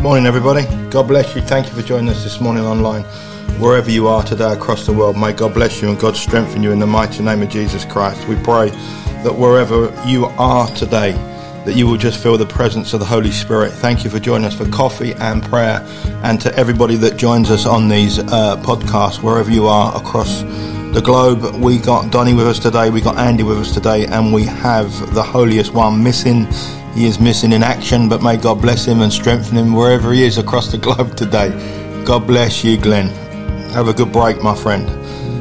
Good morning, everybody. God bless you. Thank you for joining us this morning online. Wherever you are today across the world, may God bless you and God strengthen you in the mighty name of Jesus Christ. We pray that wherever you are today, that you will just feel the presence of the Holy Spirit. Thank you for joining us for coffee and prayer, and to everybody that joins us on these uh, podcasts, wherever you are across the globe. We got Donny with us today, we got Andy with us today, and we have the holiest one missing. He is missing in action, but may God bless him and strengthen him wherever he is across the globe today. God bless you, Glenn. Have a good break, my friend.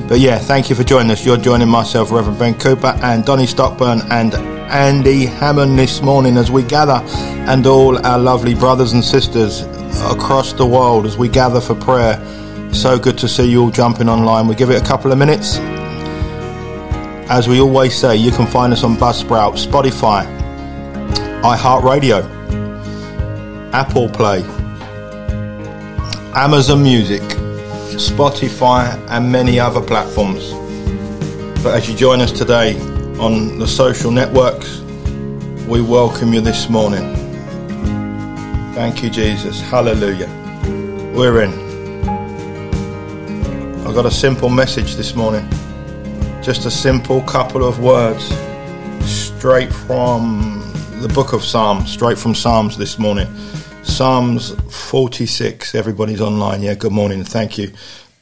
But yeah, thank you for joining us. You're joining myself, Reverend Ben Cooper, and Donny Stockburn, and Andy Hammond this morning as we gather, and all our lovely brothers and sisters across the world as we gather for prayer. So good to see you all jumping online. We give it a couple of minutes. As we always say, you can find us on Buzzsprout, Spotify, iHeartRadio, Apple Play, Amazon Music, Spotify, and many other platforms. But as you join us today on the social networks, we welcome you this morning. Thank you, Jesus. Hallelujah. We're in. I've got a simple message this morning. Just a simple couple of words straight from the book of Psalms, straight from Psalms this morning. Psalms 46. Everybody's online. Yeah, good morning. Thank you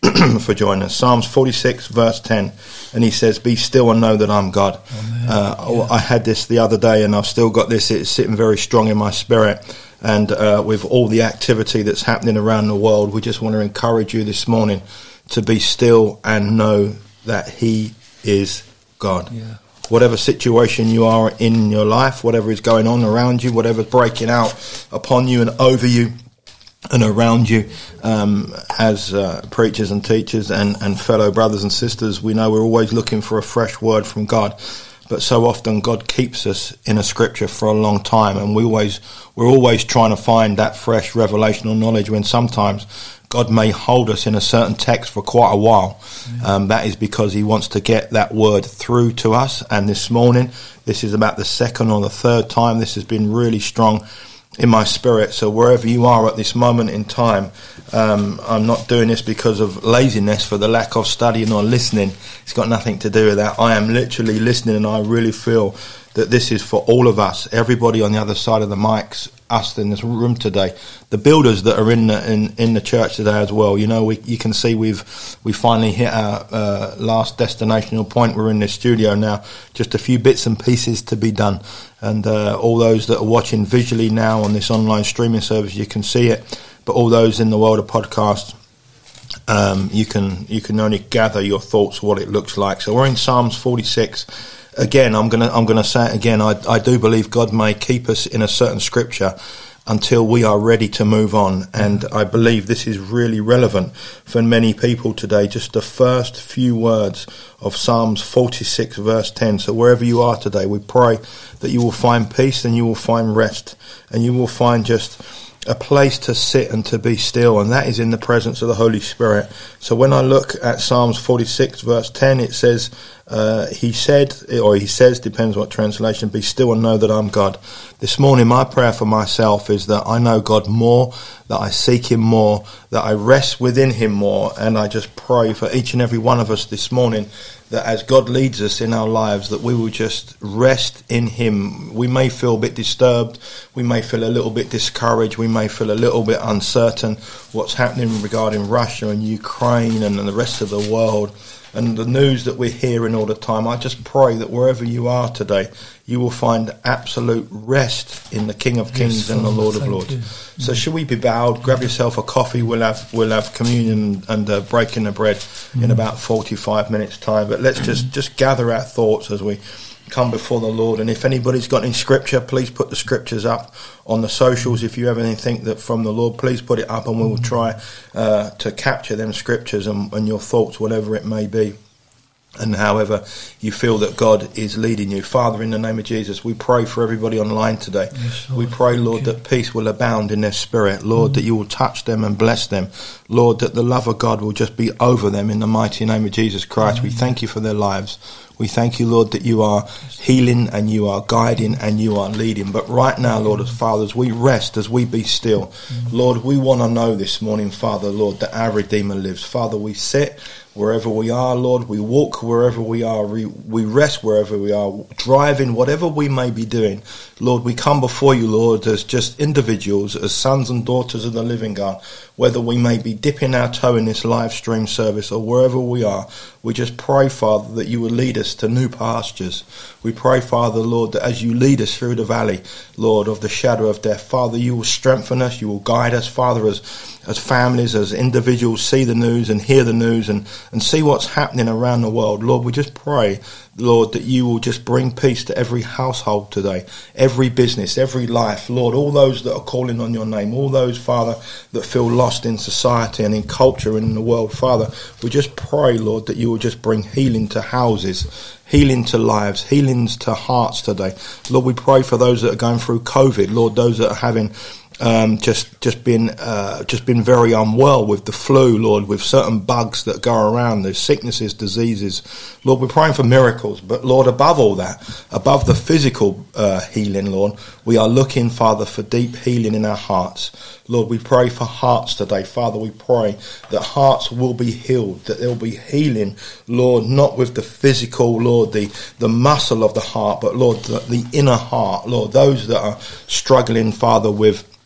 for joining us. Psalms 46, verse 10. And he says, Be still and know that I'm God. Uh, yeah. I had this the other day and I've still got this. It's sitting very strong in my spirit. And uh, with all the activity that's happening around the world, we just want to encourage you this morning to be still and know that He is God. Yeah. Whatever situation you are in your life, whatever is going on around you, whatever's breaking out upon you and over you, and around you um, as uh, preachers and teachers and, and fellow brothers and sisters, we know we're always looking for a fresh word from God. But so often God keeps us in a scripture for a long time, and we always we're always trying to find that fresh revelational knowledge. When sometimes God may hold us in a certain text for quite a while. Um, that is because He wants to get that word through to us. And this morning, this is about the second or the third time this has been really strong in my spirit. So wherever you are at this moment in time, um, I'm not doing this because of laziness, for the lack of studying or listening. It's got nothing to do with that. I am literally listening, and I really feel that this is for all of us, everybody on the other side of the mics, us in this room today, the builders that are in the in, in the church today as well. You know, we you can see we've we finally hit our uh, last destinational point. We're in this studio now. Just a few bits and pieces to be done, and uh, all those that are watching visually now on this online streaming service, you can see it. But all those in the world of podcasts. Um, you can you can only gather your thoughts what it looks like. So we're in Psalms 46 again, I'm gonna I'm gonna say it again. I I do believe God may keep us in a certain scripture until we are ready to move on. And I believe this is really relevant for many people today. Just the first few words of Psalms 46, verse 10. So wherever you are today, we pray that you will find peace and you will find rest and you will find just a place to sit and to be still, and that is in the presence of the Holy Spirit. So when I look at Psalms 46, verse 10, it says, uh, He said, or He says, depends what translation, be still and know that I'm God. This morning, my prayer for myself is that I know God more, that I seek Him more, that I rest within Him more, and I just pray for each and every one of us this morning that as God leads us in our lives, that we will just rest in Him. We may feel a bit disturbed, we may feel a little bit discouraged, we may feel a little bit uncertain what's happening regarding Russia and Ukraine and the rest of the world and the news that we're hearing all the time. I just pray that wherever you are today, you will find absolute rest in the King of Kings yes, and the Lord of Lords. You. So, should we be bowed? Grab yourself a coffee. We'll have we'll have communion and uh, breaking the bread mm. in about forty five minutes time. But let's just just gather our thoughts as we come before the Lord. And if anybody's got any scripture, please put the scriptures up on the socials. If you have anything that from the Lord, please put it up, and we will try uh, to capture them scriptures and, and your thoughts, whatever it may be and however you feel that God is leading you. Father, in the name of Jesus, we pray for everybody online today. Yes, we pray, Lord, that peace will abound in their spirit. Lord, mm. that you will touch them and bless them. Lord, that the love of God will just be over them in the mighty name of Jesus Christ. Mm. We thank you for their lives. We thank you, Lord, that you are healing and you are guiding and you are leading. But right now, Lord, as Father, as we rest, as we be still, mm. Lord, we want to know this morning, Father, Lord, that our Redeemer lives. Father, we sit wherever we are, Lord. We walk wherever we are. We, we rest wherever we are. Driving, whatever we may be doing. Lord, we come before you, Lord, as just individuals, as sons and daughters of the living God, whether we may be dipping our toe in this live stream service or wherever we are. We just pray, Father, that you will lead us to new pastures. We pray, Father, Lord, that as you lead us through the valley, Lord, of the shadow of death, Father, you will strengthen us, you will guide us, Father, as, as families, as individuals see the news and hear the news and, and see what's happening around the world. Lord, we just pray Lord, that you will just bring peace to every household today, every business, every life. Lord, all those that are calling on your name, all those, Father, that feel lost in society and in culture and in the world, Father, we just pray, Lord, that you will just bring healing to houses, healing to lives, healings to hearts today. Lord, we pray for those that are going through COVID, Lord, those that are having um, just just been uh, just been very unwell with the flu, Lord, with certain bugs that go around, there's sicknesses, diseases. Lord, we're praying for miracles, but Lord, above all that, above the physical uh, healing, Lord, we are looking, Father, for deep healing in our hearts. Lord, we pray for hearts today. Father, we pray that hearts will be healed, that there will be healing, Lord, not with the physical, Lord, the, the muscle of the heart, but Lord, the, the inner heart, Lord, those that are struggling, Father, with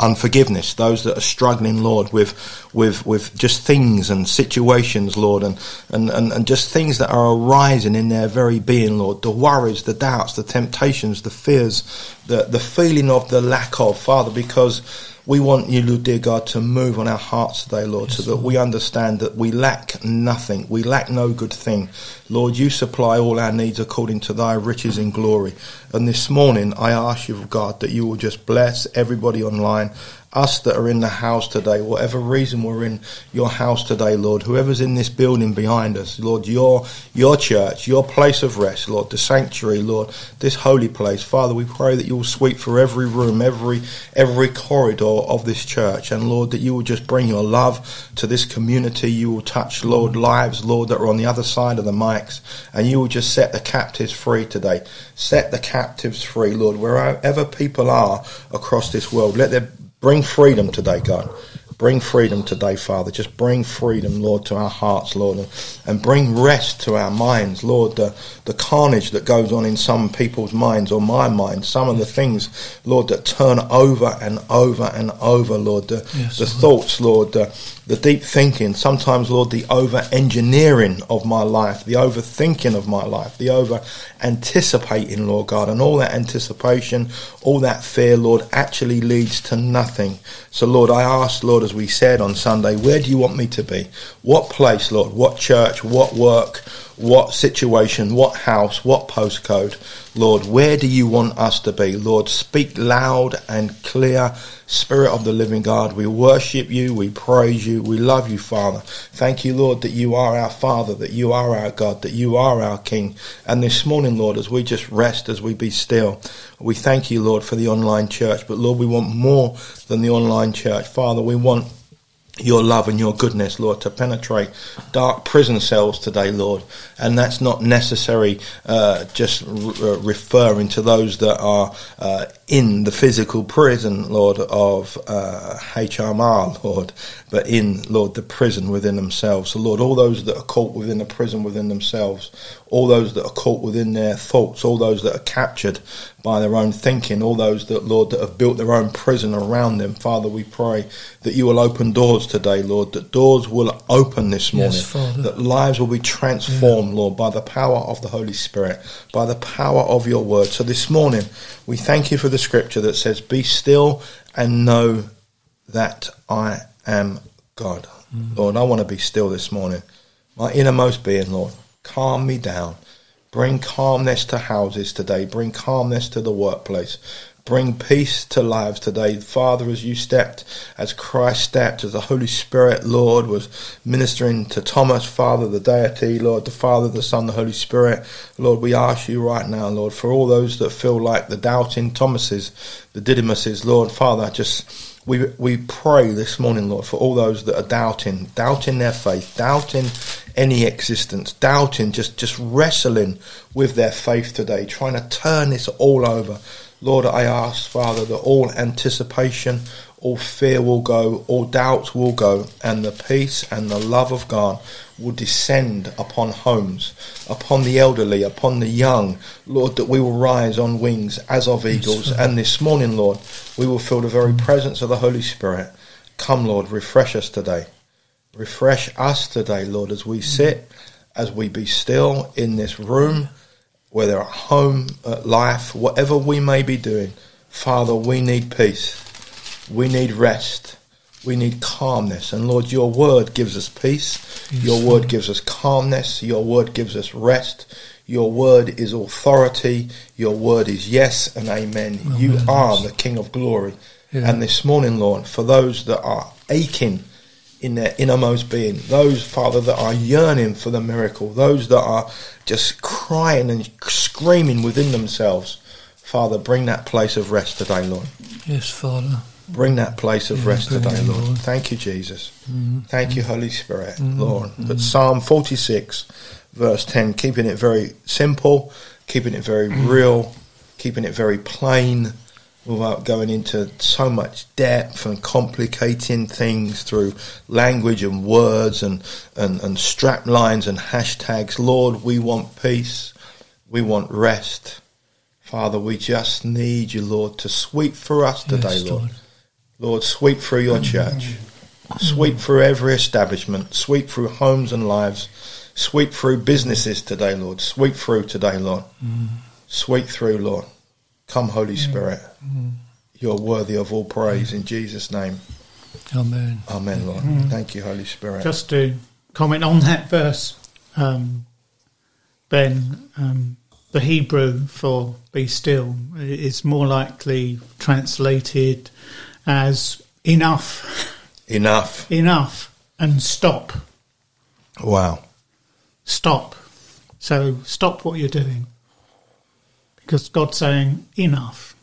unforgiveness, those that are struggling, Lord, with with with just things and situations, Lord, and, and, and, and just things that are arising in their very being, Lord, the worries, the doubts, the temptations, the fears, the, the feeling of the lack of, Father, because we want you, Lord, dear God, to move on our hearts today, Lord, yes, so that Lord. we understand that we lack nothing. We lack no good thing. Lord, you supply all our needs according to thy riches in glory. And this morning, I ask you, God, that you will just bless everybody online us that are in the house today, whatever reason we're in your house today, Lord, whoever's in this building behind us, Lord, your your church, your place of rest, Lord, the sanctuary, Lord, this holy place, Father, we pray that you will sweep for every room, every every corridor of this church, and Lord, that you will just bring your love to this community. You will touch, Lord, lives, Lord, that are on the other side of the mics, and you will just set the captives free today. Set the captives free, Lord, wherever people are across this world. Let there Bring freedom today, God. Bring freedom today, Father. Just bring freedom, Lord, to our hearts, Lord, and bring rest to our minds, Lord. The, the carnage that goes on in some people's minds or my mind, some of the things, Lord, that turn over and over and over, Lord. The, yes, the Lord. thoughts, Lord, the, the deep thinking, sometimes, Lord, the over engineering of my life, the overthinking of my life, the over anticipating, Lord God, and all that anticipation, all that fear, Lord, actually leads to nothing. So, Lord, I ask, Lord, as we said on Sunday, where do you want me to be? What place, Lord? What church? What work? What situation, what house, what postcode. Lord, where do you want us to be? Lord, speak loud and clear. Spirit of the living God, we worship you, we praise you, we love you, Father. Thank you, Lord, that you are our Father, that you are our God, that you are our King. And this morning, Lord, as we just rest, as we be still, we thank you, Lord, for the online church. But Lord, we want more than the online church. Father, we want your love and your goodness, Lord, to penetrate dark prison cells today, Lord. And that's not necessary uh, just re- uh, referring to those that are uh, in the physical prison, Lord, of uh, HMR, Lord, but in, Lord, the prison within themselves. So, Lord, all those that are caught within the prison within themselves, all those that are caught within their thoughts, all those that are captured by their own thinking, all those that, Lord, that have built their own prison around them. Father, we pray that you will open doors today, Lord, that doors will open this morning, yes, that lives will be transformed, yeah. Lord, by the power of the Holy Spirit, by the power of your word. So this morning, we thank you for the scripture that says, Be still and know that I am God. Mm. Lord, I want to be still this morning. My innermost being, Lord, calm me down. Bring calmness to houses today. Bring calmness to the workplace. Bring peace to lives today. Father, as you stepped, as Christ stepped, as the Holy Spirit, Lord, was ministering to Thomas, Father, the deity, Lord, the Father, the Son, the Holy Spirit. Lord, we ask you right now, Lord, for all those that feel like the doubting Thomases, the Didymuses, Lord, Father, just we we pray this morning, Lord, for all those that are doubting, doubting their faith, doubting any existence, doubting, just just wrestling with their faith today, trying to turn this all over. Lord, I ask, Father, that all anticipation, all fear will go, all doubts will go, and the peace and the love of God will descend upon homes, upon the elderly, upon the young. Lord, that we will rise on wings as of eagles. And this morning, Lord, we will feel the very presence of the Holy Spirit. Come, Lord, refresh us today. Refresh us today, Lord, as we mm. sit, as we be still in this room, whether at home, at life, whatever we may be doing. Father, we need peace. We need rest. We need calmness. And Lord, your word gives us peace. Yes, your word gives us calmness. Your word gives us rest. Your word is authority. Your word is yes and amen. amen. You are the King of glory. Yeah. And this morning, Lord, for those that are aching in their innermost being, those, Father, that are yearning for the miracle, those that are just crying and screaming within themselves, Father, bring that place of rest today, Lord. Yes, Father. Bring that place of rest today, Lord. Thank you, Jesus. Mm-hmm. Thank you, Holy Spirit, mm-hmm. Lord. But Psalm 46, verse 10, keeping it very simple, keeping it very real, keeping it very plain, without going into so much depth and complicating things through language and words and, and, and strap lines and hashtags. Lord, we want peace. We want rest. Father, we just need you, Lord, to sweep for us today, yes, Lord. Lord. Lord, sweep through your church. Sweep through every establishment. Sweep through homes and lives. Sweep through businesses today, Lord. Sweep through today, Lord. Sweep through, Lord. Come, Holy Spirit. You're worthy of all praise in Jesus' name. Amen. Amen, Lord. Thank you, Holy Spirit. Just to comment on that verse, um, Ben, um, the Hebrew for be still is more likely translated as enough. Enough. Enough. And stop. Wow. Stop. So stop what you're doing. Because God's saying, enough.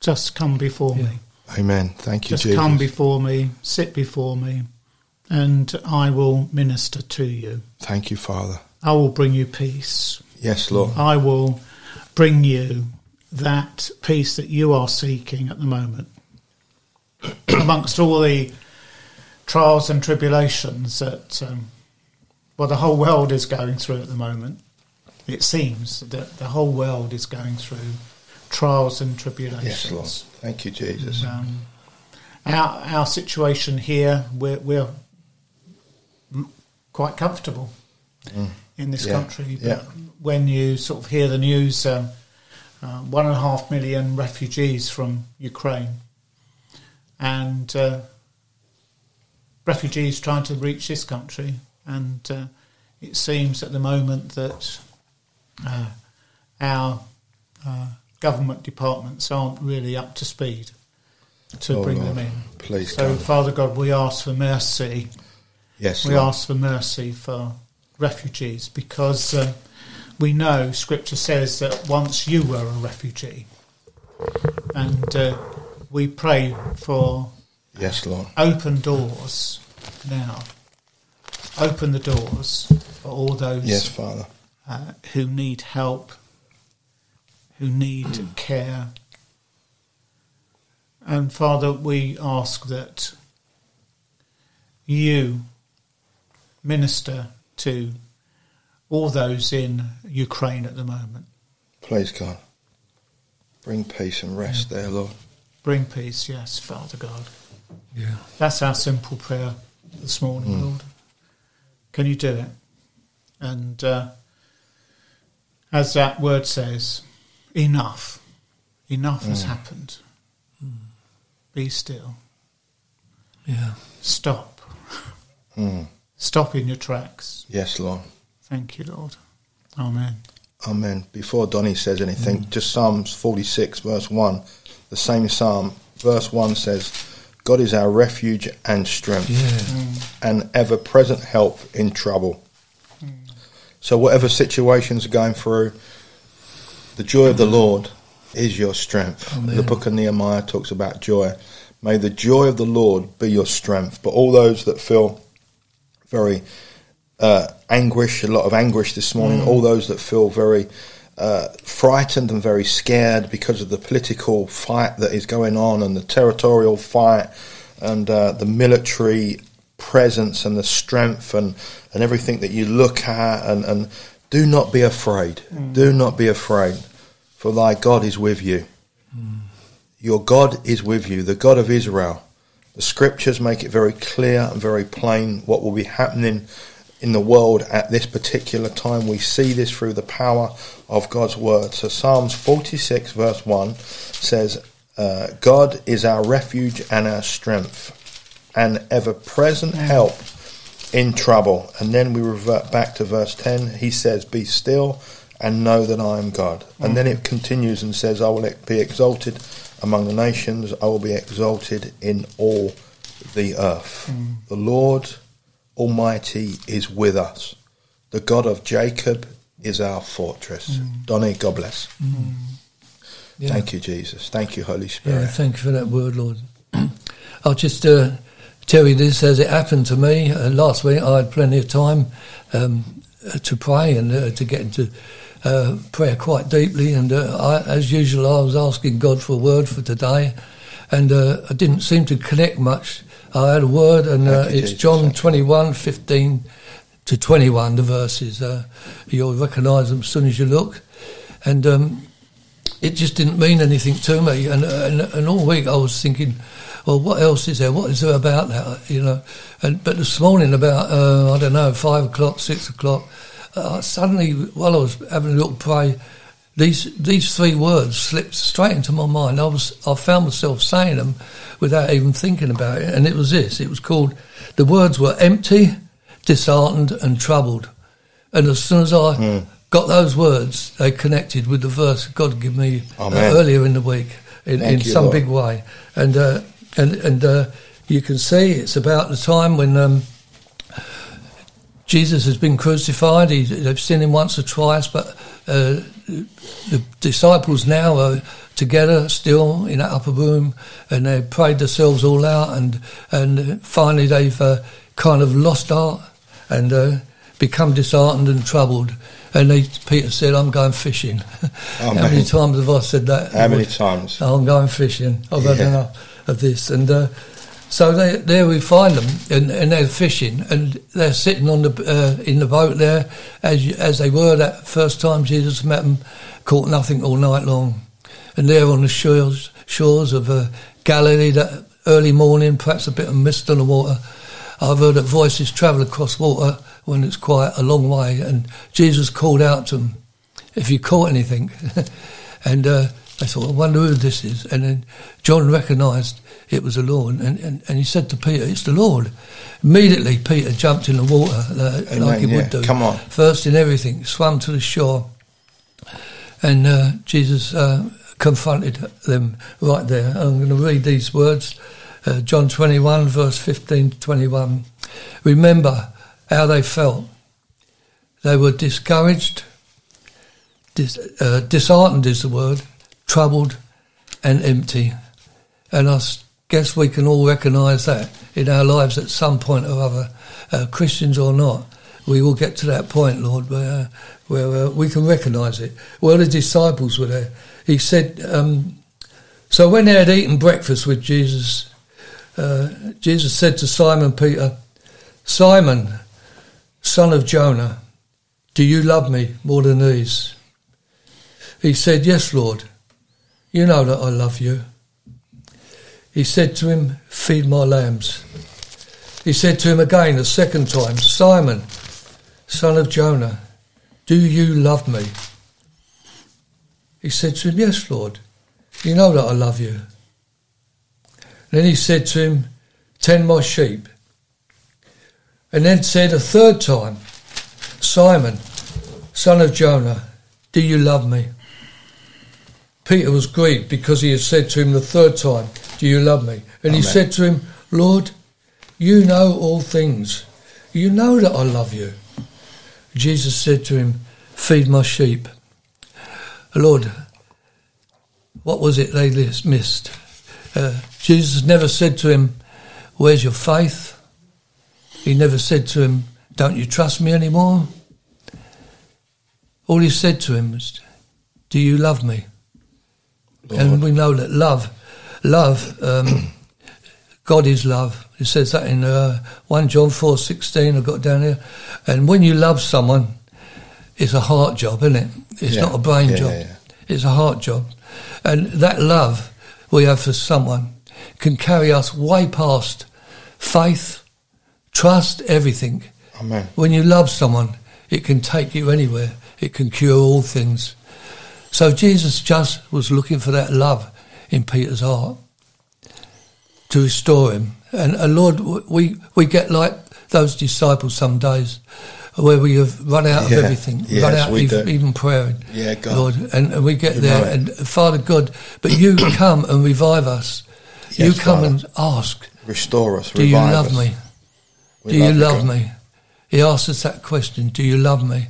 Just come before yeah. me. Amen. Thank you, Just Jesus. come before me, sit before me, and I will minister to you. Thank you, Father. I will bring you peace. Yes, Lord. I will bring you that peace that you are seeking at the moment. amongst all the trials and tribulations that um, well the whole world is going through at the moment. It seems that the whole world is going through trials and tribulations. Yes, Lord. Thank you, Jesus. Um, our our situation here, we're, we're quite comfortable mm. in this yeah. country. But yeah. when you sort of hear the news, um, uh, one and a half million refugees from Ukraine and uh, refugees trying to reach this country. And uh, it seems at the moment that uh, our uh, government departments aren't really up to speed to oh bring Lord, them in. Please, so God. Father God, we ask for mercy. Yes, we Lord. ask for mercy for refugees because uh, we know Scripture says that once you were a refugee, and uh, we pray for yes, Lord, open doors now. Open the doors for all those yes, Father, uh, who need help, who need care. And Father, we ask that you minister to all those in Ukraine at the moment. Please, God. Bring peace and rest yeah. there, Lord. Bring peace, yes, Father God. Yeah. That's our simple prayer this morning, mm. Lord. Can you do it? And uh, as that word says, enough. Enough mm. has happened. Mm. Be still. Yeah. Stop. Mm. Stop in your tracks. Yes, Lord. Thank you, Lord. Amen. Amen. Before Donny says anything, mm. just Psalms 46, verse 1 the same psalm, verse 1 says, God is our refuge and strength yeah. mm. and ever present help in trouble. Mm. So, whatever situations are going through, the joy of the Lord is your strength. Amen. The book of Nehemiah talks about joy. May the joy of the Lord be your strength. But all those that feel very uh, anguish, a lot of anguish this morning, all those that feel very uh, frightened and very scared because of the political fight that is going on and the territorial fight and uh, the military presence and the strength and, and everything that you look at and, and do not be afraid. Do not be afraid, for thy God is with you. Your God is with you, the God of Israel. The scriptures make it very clear and very plain what will be happening in the world at this particular time. We see this through the power of God's word. So Psalms 46 verse 1 says, uh, God is our refuge and our strength and ever present help in trouble. And then we revert back to verse 10. He says, Be still and know that I am God. And then it continues and says, I will be exalted among the nations, I will be exalted in all the earth. The Lord Almighty is with us. The God of Jacob is our fortress. Donny, God bless. Yeah. Thank you, Jesus. Thank you, Holy Yeah, Spirit. thank you for that word, Lord. I'll just uh, tell you this as it happened to me uh, last week. I had plenty of time um, uh, to pray and uh, to get into uh, prayer quite deeply. And uh, I, as usual, I was asking God for a word for today, and uh, I didn't seem to connect much. I had a word, and uh, it's John Thank 21, 15 to 21, the verses. Uh, you'll recognise them as soon as you look. And um, it just didn't mean anything to me. And, and and all week I was thinking, well, what else is there? What is there about that? You know. And but this morning about uh, I don't know five o'clock, six o'clock, uh, suddenly while I was having a little pray, these these three words slipped straight into my mind. I was I found myself saying them without even thinking about it, and it was this. It was called the words were empty, disheartened, and troubled. And as soon as I got those words, they connected with the verse God gave me uh, earlier in the week in, in some Lord. big way. And uh, and and uh, you can see it's about the time when um, Jesus has been crucified. He, they've seen him once or twice, but uh, the disciples now are together still in that upper room, and they prayed themselves all out, and and finally they've uh, kind of lost heart and uh, become disheartened and troubled. And they, Peter said, "I'm going fishing." How many times have I said that? How many times? Oh, I'm going fishing. I've had enough of this. And uh, so they, there we find them, and, and they're fishing, and they're sitting on the uh, in the boat there, as as they were that first time Jesus met them, caught nothing all night long, and there on the shores shores of uh, Galilee that early morning, perhaps a bit of mist on the water. I've heard that voices travel across water when it's quite a long way, and Jesus called out to them, "If you caught anything," and uh, I thought, "I wonder who this is." And then John recognised it was the Lord, and, and, and he said to Peter, "It's the Lord." Immediately, Peter jumped in the water uh, Amen, like he yeah. would do. Come on. first in everything, swam to the shore, and uh, Jesus uh, confronted them right there. I'm going to read these words uh, John 21, verse 15 to 21. Remember how they felt. They were discouraged, dis- uh, disheartened is the word, troubled, and empty. And I guess we can all recognise that in our lives at some point or other, uh, Christians or not. We will get to that point, Lord, where, where uh, we can recognise it. Well, the disciples were there. He said, um, so when they had eaten breakfast with Jesus, uh, Jesus said to Simon Peter, Simon, son of Jonah, do you love me more than these? He said, Yes, Lord. You know that I love you. He said to him, Feed my lambs. He said to him again a second time, Simon, son of Jonah, do you love me? He said to him, Yes, Lord. You know that I love you. Then he said to him, Tend my sheep. And then said a third time, Simon, son of Jonah, do you love me? Peter was grieved because he had said to him the third time, Do you love me? And he said to him, Lord, you know all things. You know that I love you. Jesus said to him, Feed my sheep. Lord, what was it they missed? Uh, Jesus never said to him, Where's your faith? He never said to him, Don't you trust me anymore? All he said to him was, Do you love me? Lord. And we know that love, love, um, God is love. It says that in uh, 1 John four sixteen. I've got down here. And when you love someone, it's a heart job, isn't it? It's Yeah. not a brain Yeah, job. yeah. It's a heart job. And that love we have for someone can carry us way past faith, trust, everything. Amen. When you love someone, it can take you anywhere. It can cure all things. So Jesus just was looking for that love in Peter's heart to restore him. And, and Lord, we, we get like those disciples some days where we have run out of Yeah. everything, run out even praying. Yeah, God. Lord, and, and we get You there, and Father God, but you come and revive us. you come Father. and ask, Restore us. Do you love us. me? We Do you love me? He asked us that question, Do you love me?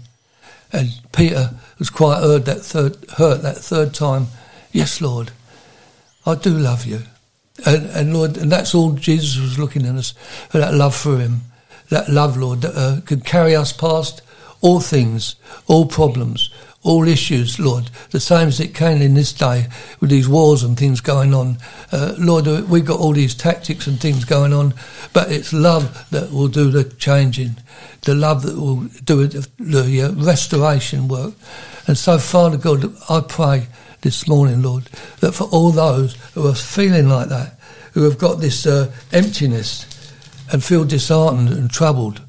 And Peter was quite hurt that third, hurt that third time. Yes, Lord, I do love you. And, and Lord, and that's all Jesus was looking at us for that love for Him, that love, Lord, that uh, could carry us past all things, all problems, all issues, Lord. The same as it can in this day with these wars and things going on. Uh, Lord, uh, we've got all these tactics and things going on, but it's love that will do the changing, the love that will do it, the uh, restoration work. And so, Father God, I pray this morning, Lord, that for all those who are feeling like that, who have got this uh, emptiness and feel disheartened and troubled,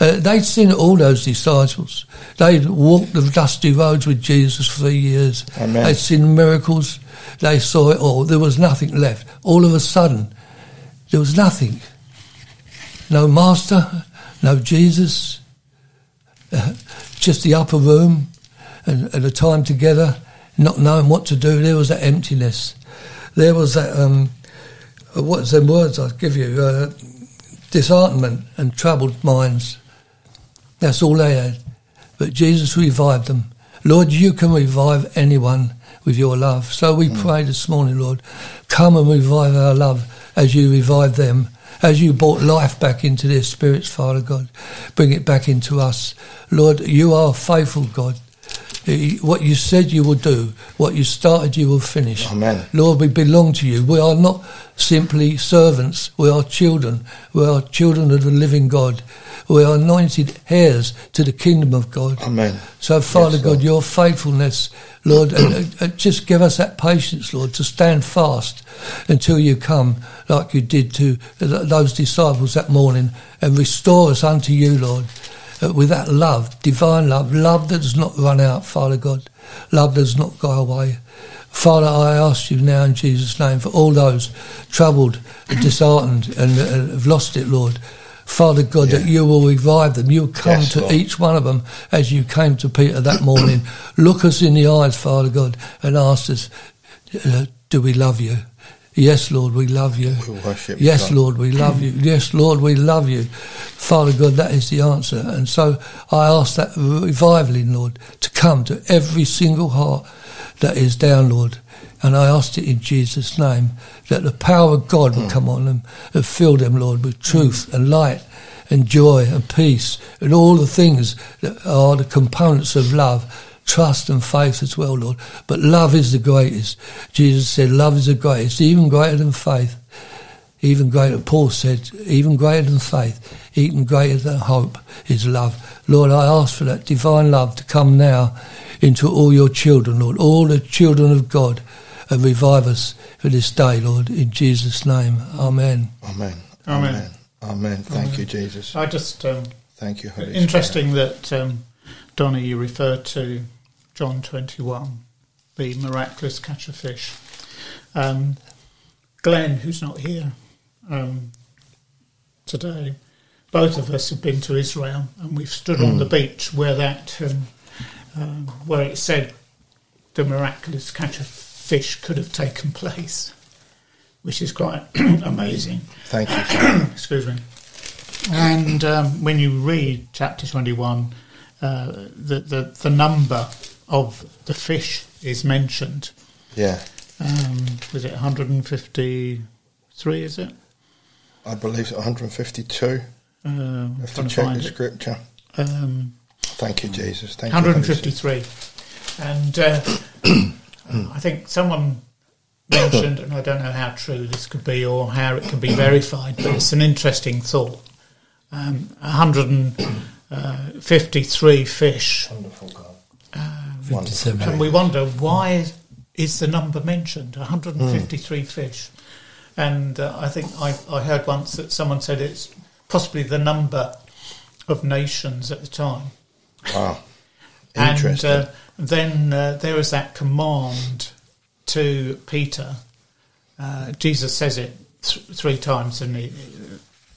uh, they'd seen all those disciples. They'd walked the dusty roads with Jesus for years. Amen. They'd seen miracles. They saw it all. There was nothing left. All of a sudden, there was nothing. No master, no Jesus, uh, just the upper room and, and the time together, not knowing what to do. There was that emptiness. There was that, um, what's them words I'll give you? Uh, disheartenment and troubled minds. That's all they had. But Jesus revived them. Lord, you can revive anyone with your love. So we hmm. pray this morning, Lord, come and revive our love as you revived them, as you brought life back into their spirits, Father God. Bring it back into us. Lord, you are a faithful God. What you said you will do, what you started, you will finish. Amen. Lord, we belong to you. We are not simply servants. We are children. We are children of the living God. We are anointed heirs to the kingdom of God. Amen. So, Father Yes, God, Lord. your faithfulness, Lord, and, just give us that patience, Lord, to stand fast until you come, like you did to those disciples that morning, and restore us unto you, Lord, uh, with that love, divine love, love that does not run out, Father God, love that does not go away. Father, I ask you now in Jesus' name for all those troubled, disheartened, and uh, have lost it, Lord. Father God, that you will revive them. You'll come Yes, to Lord. each one of them as you came to Peter that morning. Look us in the eyes, Father God, and ask us, uh, do we love you? Yes, Lord, we love you. We worship Yes, God. Lord, we love you. Yes, Lord, we love you. Father God, that is the answer. And so I ask that revivaling, Lord, to come to every single heart that is down, Lord. And I ask it in Jesus' name that the power of God will hmm. come on them and fill them, Lord, with truth and light and joy and peace and all the things that are the components of love, trust and faith as well, Lord. But love is the greatest. Jesus said love is the greatest, even greater than faith. Even greater, Paul said, even greater than faith, even greater than hope is love. Lord, I ask for that divine love to come now into all your children, Lord, all the children of God, and revive us for this day, Lord, in Jesus' name. Amen. Amen. Amen. Amen. Amen. Thank you, Jesus. I just um, Thank you, Holy interesting that um, Donna, you refer to John twenty-one, the miraculous catch of fish. Um, Glenn, who's not here um, today, both of us have been to Israel, and we've stood on the beach where that um, um, where it said the miraculous catch of fish could have taken place, which is quite amazing Thank you. Excuse me. And um, when you read chapter 21, uh, the, the, the number of the fish is mentioned. Yeah. Um, was it 153, is it? I believe it's 152. Uh, I'm have to to check the it. scripture. Um, Thank you, Jesus. Thank you, 153. And uh, I think someone mentioned, and I don't know how true this could be or how it can be verified, but it's an interesting thought. Um, 153 fish. Wonderful God. Fifty-seven. And we wonder why is the number mentioned 153 fish and uh, i think I, I heard once that someone said it's possibly the number of nations at the time Wow. and Interesting. uh, then uh, was that command to peter uh, jesus says it th- three times and he,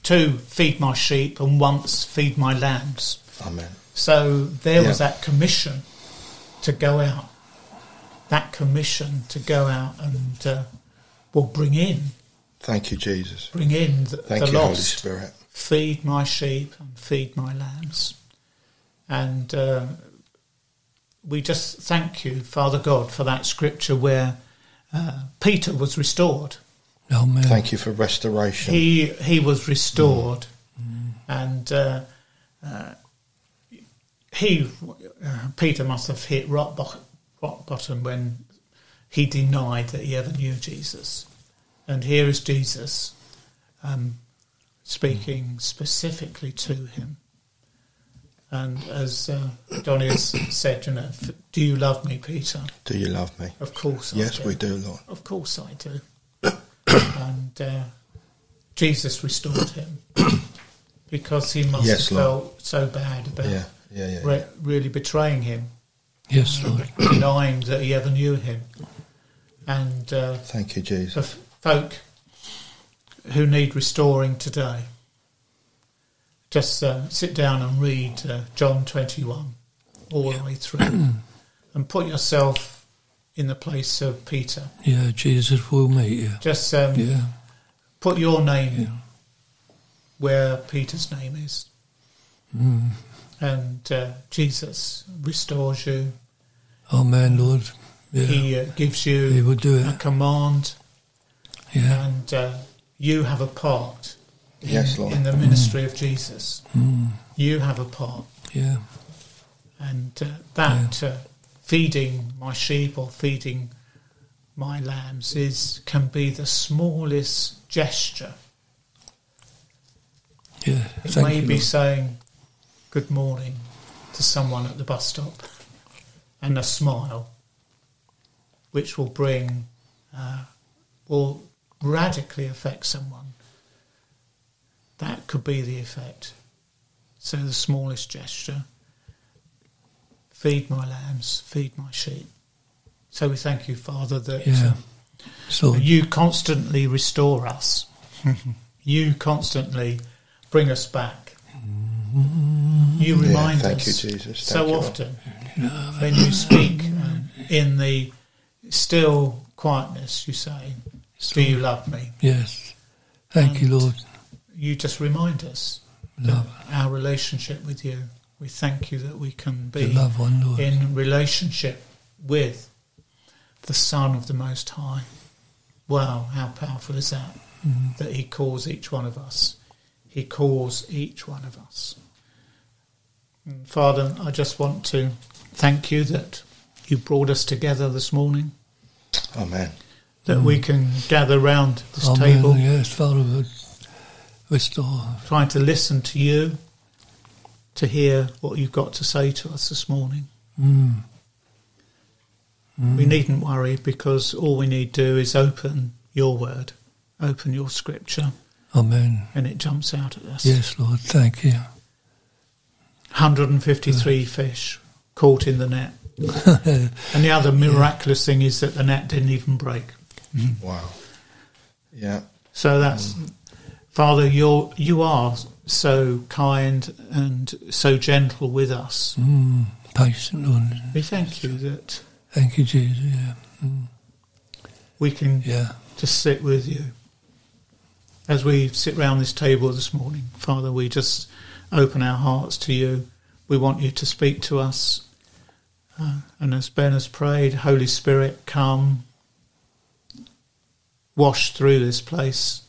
two feed my sheep and once feed my lambs Amen. so there was that commission to go out, that commission to go out and uh, well bring in, Thank you, Jesus. bring in the, Thank the you, Holy lost, Spirit. feed my sheep and feed my lambs, and uh, we just thank you, Father God, for that scripture where uh, Peter was restored. Amen. Thank you for restoration. He he was restored, and uh, uh, he uh, Peter must have hit rock, bo- rock bottom when he denied that he ever knew Jesus. And here is Jesus um, speaking specifically to him. And as uh, Donny has said, you know, do you love me, Peter? do you love me? Of course, I Yes, do. we do, Lord. Of course I do. and uh, Jesus restored him because he must Yes, have Lord. felt so bad about Yeah, yeah, yeah. re- really betraying him, Yes, Lord. denying that he ever knew him. And uh, Thank you, for Jesus. f- folk who need restoring today, just uh, sit down and read uh, John 21 all the way through and put yourself in the place of Peter. Yeah, Jesus will meet you. Just um, Yeah. put your name Yeah. where Peter's name is. Mm. And uh, Jesus restores you. Amen, Lord. Yeah. He uh, gives He you will do a command, Yeah. and uh, you have a part in, Yes, Lord. in the ministry of Jesus. Mm. You have a part. Yeah. And uh, that uh, feeding my sheep or feeding my lambs is can be the smallest gesture. Yeah. It Thank may you, be Lord. saying good morning to someone at the bus stop and a smile, which will bring, uh, will radically affect someone. That could be the effect. So the smallest gesture feed my lambs, feed my sheep. So we thank you, Father, that Yeah. um, So, you constantly restore us. you constantly bring us back. You Yeah, remind thank us you, Jesus. so you, often when you speak um, in the still quietness, you say, Do you love me? yes. Thank you, Lord. You just remind us that Love. our relationship with you. We thank you that we can be love one, in relationship with the Son of the Most High. Wow, how powerful is that? Mm. That He calls each one of us. He calls each one of us. And Father, I just want to thank you that you brought us together this morning, Amen. that we can gather round this Amen. table, Yes, Father, would restore. trying to listen to you, to hear what you've got to say to us this morning. Mm. We mm. needn't worry because all we need to do is open your word, open your scripture, Amen. and it jumps out at us. Yes, Lord. Thank you. 153 uh. fish caught in the net. And the other miraculous thing is that the net didn't even break. Wow. Yeah. So that's, um, Father, you're, you are so kind and so gentle with us. Mm. Patient, Lord. We thank you that Thank you, Jesus. Yeah. Mm. we can Yeah. just sit with you. As we sit round this table this morning, Father, we just open our hearts to you. We want you to speak to us. Uh, and as Ben has prayed, Holy Spirit, come, wash through this place,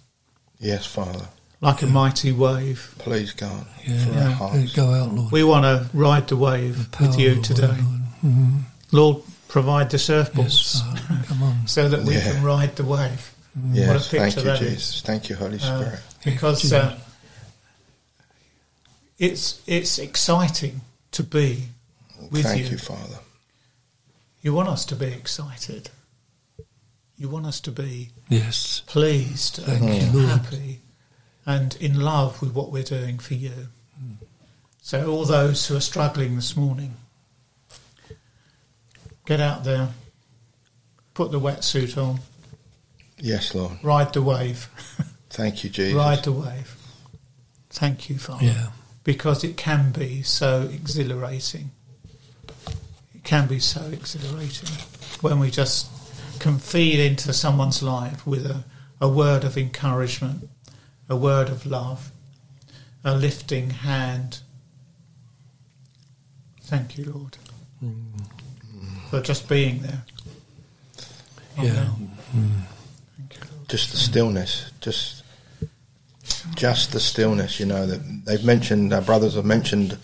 Yes, Father. like a mighty wave. Please, God, Yeah, for our hearts. go out, Lord. We want to ride the wave Power with you the today. word, Lord. Mhm. Lord, provide the surfboards Yes, come on. so that we Yeah. can ride the wave. Yes, What a picture thank you, that is. Jesus. Thank you, Holy Uh, Spirit. because uh, it's it's exciting to be with thank you. you, Father. You want us to be excited. You want us to be Yes. pleased Thank and you, happy and in love with what we're doing for you. So, all those who are struggling this morning, get out there, put the wetsuit on, Yes, Lord. ride the wave, Thank you, Jesus. ride the wave. Thank you, Father. Yeah. because it can be so exhilarating. It can be so exhilarating when we just can feed into someone's life with a, a word of encouragement, a word of love, a lifting hand. Thank you, Lord, for just being there. Yeah. Amen. Mm. Thank you, just the stillness, just just the stillness. You know that they've mentioned our brothers have mentioned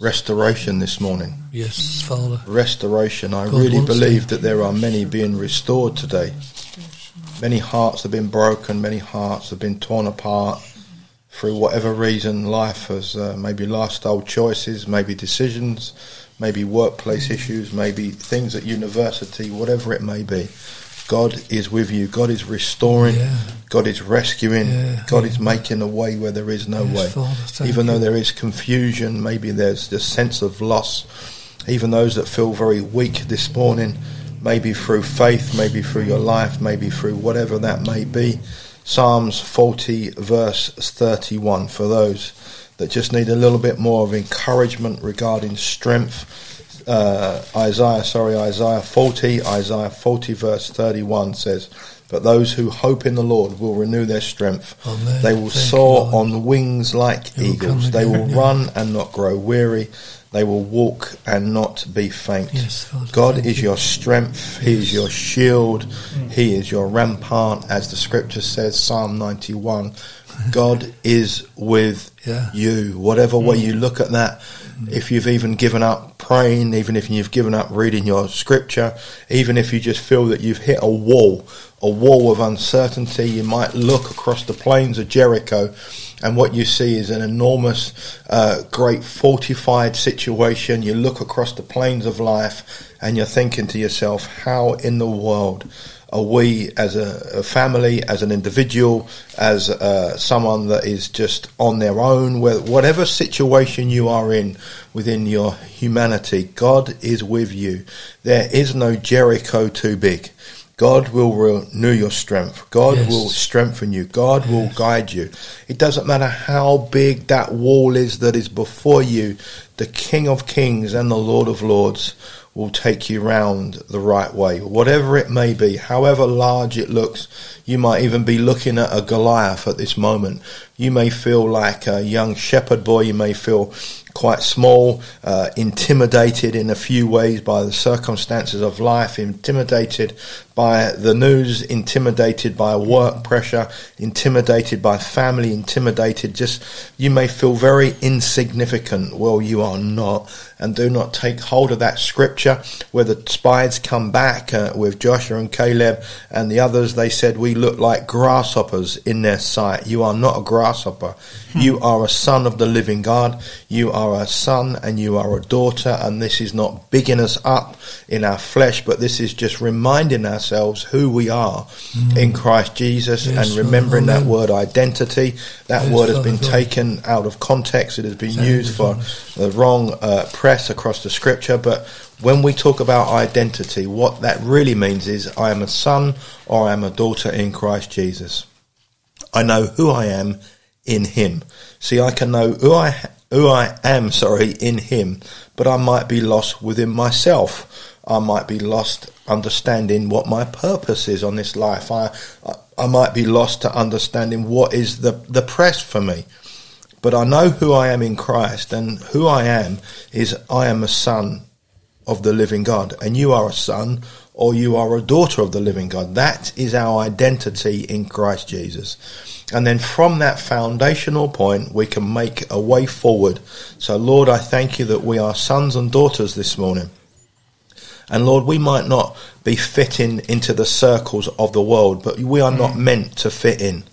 restoration this morning. Yes, Father. Restoration. I God really believe that there are many being restored today. Many hearts have been broken. Many hearts have been torn apart through whatever reason. Life has uh, maybe lifestyle choices, maybe decisions, maybe workplace issues, maybe things at university, whatever it may be. God is with you. God is restoring. Yeah. God is rescuing. Yeah, God yeah. is making a way where there is no Yes, way. Father, Even though there is confusion, maybe there's this sense of loss. Even those that feel very weak this morning, maybe through faith, maybe through your life, maybe through whatever that may be. Psalms 40, verse 31, for those that just need a little bit more of encouragement regarding strength. Uh, Isaiah, sorry, Isaiah 40, Isaiah 40, verse 31 says, But those who hope in the Lord will renew their strength. Amen. They will Thank soar Lord. on wings like They will come eagles. They will yeah. run and not grow weary. They will walk and not be faint. Yes, Father, God is you. your strength. He is your shield. Mm. He is your rampart, as the scripture says, Psalm 91. God is with Yeah. you. Whatever way mm. you look at that, mm. if you've even given up praying, even if you've given up reading your scripture, even if you just feel that you've hit a wall, a wall of uncertainty, you might look across the plains of Jericho and what you see is an enormous, uh, great fortified situation. You look across the plains of life and you're thinking to yourself, how in the world are we as a, a family, as an individual, as uh, someone that is just on their own, where, whatever situation you are in within your humanity, God is with you. There is no Jericho too big. God will renew your strength. God Yes. will strengthen you. God will guide you. It doesn't matter how big that wall is that is before you. The King of Kings and the Lord of Lords will take you round the right way. Whatever it may be, however large it looks, you might even be looking at a Goliath at this moment. You may feel like a young shepherd boy. You may feel quite small, uh, intimidated in a few ways by the circumstances of life, intimidated by the news, intimidated by work pressure, intimidated by family, intimidated. Just you may feel very insignificant. Well, you are not, and do not take hold of that scripture where the spies come back uh, with Joshua and Caleb and the others. They said we look like grasshoppers in their sight. You are not a grasshopper. You are a son of the living God. You are a son and you are a daughter, and this is not bigging us up in our flesh, but this is just reminding ourselves who we are in Christ Jesus Yes, and remembering that word identity. That Yes, word has Father been taken out of context. It has been Thank used for the wrong uh, press across the scripture, but when we talk about identity, what that really means is I am a son or I am a daughter in Christ Jesus. I know who I am in Him. See, I can know who I who I am, sorry, in Him, but I might be lost within myself. I might be lost understanding what my purpose is on this life. I I, I might be lost to understanding what is the the press for me. But I know who I am in Christ, and who I am is I am a son of the living God, and you are a son or you are a daughter of the living God. That is our identity in Christ Jesus. And then from that foundational point, we can make a way forward. So, Lord, I thank you that we are sons and daughters this morning. And Lord, we might not be fitting into the circles of the world, but we are not mm. meant to fit in.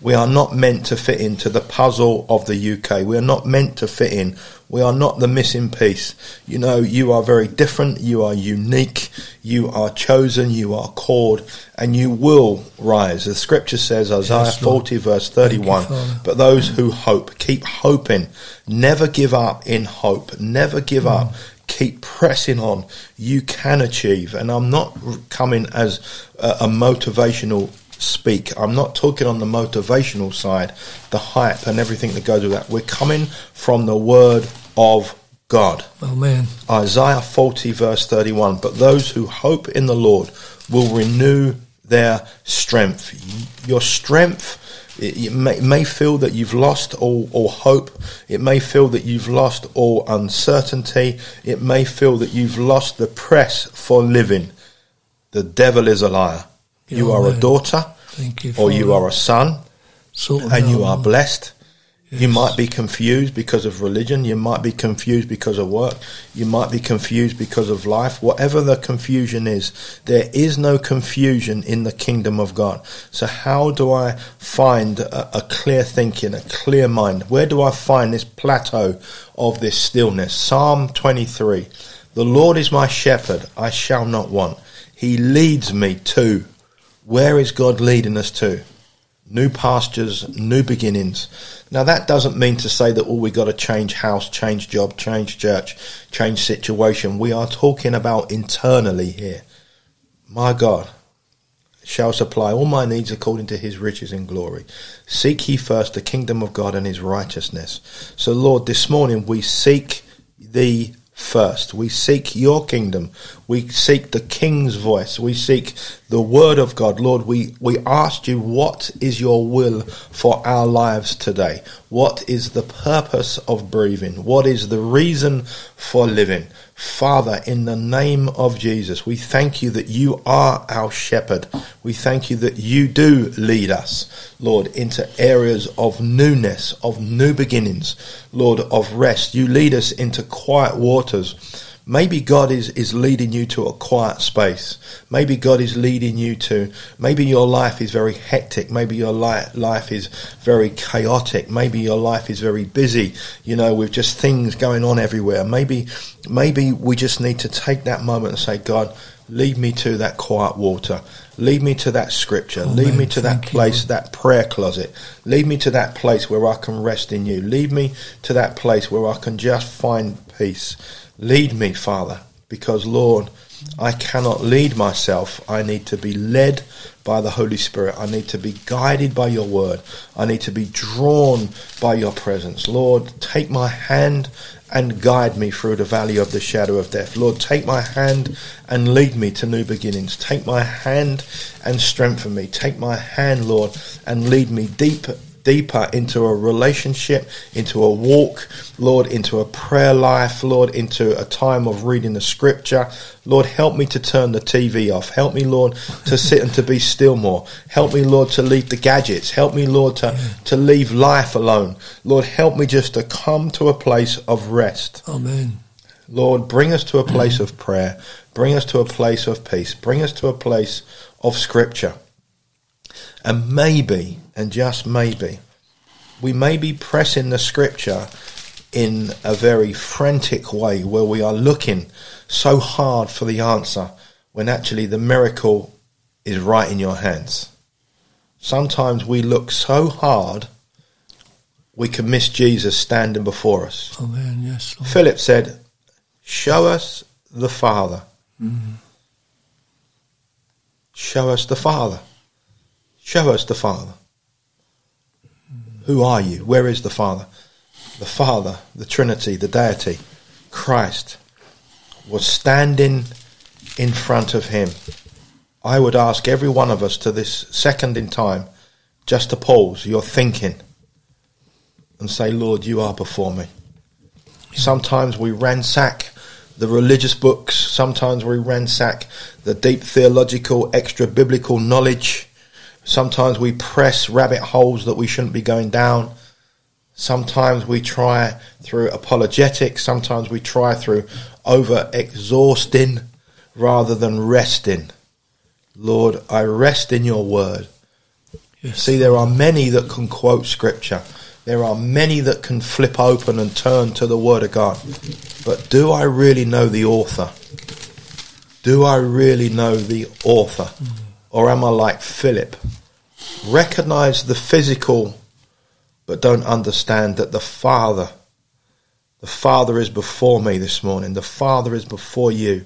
We are not meant to fit into the puzzle of the UK. We are not meant to fit in. We are not the missing piece. You know, you are very different. You are unique. You are chosen. You are called and you will rise. The scripture says, Isaiah Yes, Lord. 40 verse 31, you, but those who hope, keep hoping. Never give up in hope. Never give up. Keep pressing on. You can achieve. And I'm not coming as a, a motivational speak. I'm not talking on the motivational side, the hype and everything that goes with that. We're coming from the word of God. Amen. Isaiah 40 verse 31. But those who hope in the Lord will renew their strength. Your strength, it, it may, may feel that you've lost all, all hope. It may feel that you've lost all uncertainty. It may feel that you've lost the press for living. The devil is a liar. You are a daughter you. or you are a son Sort of and you are blessed. You might be confused because of religion. You might be confused because of work. You might be confused because of life. Whatever the confusion is, there is no confusion in the kingdom of God. So how do I find a, a clear thinking, a clear mind? Where do I find this plateau of this stillness? Psalm 23. The Lord is my shepherd. I shall not want. He leads me to. Where is God leading us to? new pastures, new beginnings. Now that doesn't mean to say that all we've got to change house, change job, change church, change situation. We are talking about internally here. My God shall supply all my needs according to his riches and glory. Seek ye first the kingdom of God and his righteousness. So Lord, this morning we seek thee first. We seek your kingdom. We seek the king's voice. We seek the word of God. Lord, we, we ask you what is your will for our lives today? What is the purpose of breathing? What is the reason for living? Father, in the name of Jesus, we thank you that you are our shepherd. We thank you that you do lead us, Lord, into areas of newness, of new beginnings, Lord, of rest. You lead us into quiet waters. Maybe God is, is leading you to a quiet space. Maybe God is leading you to, maybe your life is very hectic. Maybe your li- life is very chaotic. Maybe your life is very busy, you know, with just things going on everywhere. Maybe, maybe we just need to take that moment and say, God, lead me to that quiet water. Lead me to that scripture. Oh, lead Amen. me to that Thank you, place, that prayer closet. Lead me to that place where I can rest in you. Lead me to that place where I can just find peace. Lead me, Father, because Lord, I cannot lead myself. I need to be led by the Holy Spirit. I need to be guided by your word. I need to be drawn by your presence. Lord, take my hand and guide me through the valley of the shadow of death. Lord, take my hand and lead me to new beginnings. Take my hand and strengthen me. Take my hand, Lord, and lead me deep deeper into a relationship, into a walk, Lord, into a prayer life, Lord, into a time of reading the scripture. Lord, help me to turn the TV off. Help me, Lord, to sit and to be still more. Help me, Lord, to leave the gadgets. Help me, Lord, to, to leave life alone. Lord, help me just to come to a place of rest. Amen. Lord, bring us to a place of prayer. Bring us to a place of peace. Bring us to a place of scripture. And maybe, and just maybe, we may be pressing the scripture in a very frantic way where we are looking so hard for the answer when actually the miracle is right in your hands. Sometimes we look so hard we can miss Jesus standing before us. Amen. Yes, Lord. Philip said, Show us the Father. Mm-hmm. Show us the Father. Show us the Father. Who are you? Where is the Father? The Father, the Trinity, the deity, Christ, was standing in front of him. I would ask every one of us to this second in time just to pause your thinking and say, Lord, you are before me. Sometimes we ransack the religious books. Sometimes we ransack the deep theological, extra biblical knowledge. Sometimes we press rabbit holes that we shouldn't be going down. Sometimes we try through apologetics. Sometimes we try through over exhausting rather than resting. Lord, I rest in your word. Yes. See, there are many that can quote scripture. There are many that can flip open and turn to the word of God. But do I really know the author? Do I really know the author? Mm. Or am I like Philip? Recognize the physical, but don't understand that the Father, the Father is before me this morning. The Father is before you.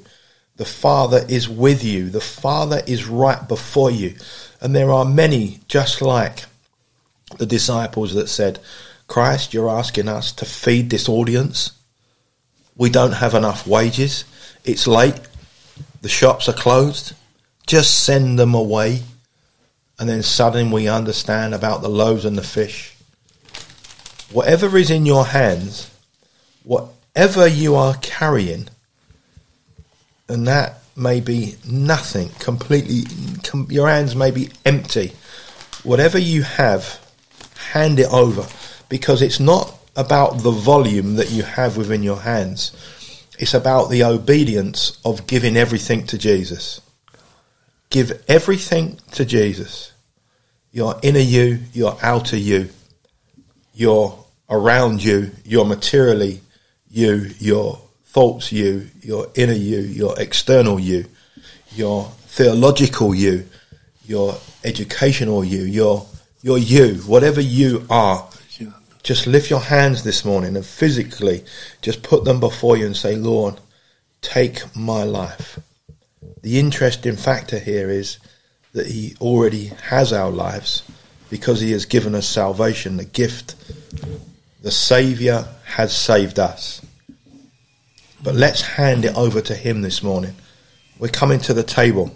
The Father is with you. The Father is right before you. And there are many just like the disciples that said, Christ, you're asking us to feed this audience. We don't have enough wages. It's late. The shops are closed. Just send them away. And then suddenly we understand about the loaves and the fish. Whatever is in your hands, whatever you are carrying, and that may be nothing, completely, com- your hands may be empty. Whatever you have, hand it over because it's not about the volume that you have within your hands. It's about the obedience of giving everything to Jesus. Give everything to Jesus. Your inner you, your outer you, your around you, your materially you, your thoughts you, your inner you, your external you, your theological you, your educational you, your your you, whatever you are. Just lift your hands this morning and physically just put them before you and say, Lord, take my life. The interesting factor here is that He already has our lives because He has given us salvation, the gift. The Saviour has saved us. But let's hand it over to Him this morning. We're coming to the table.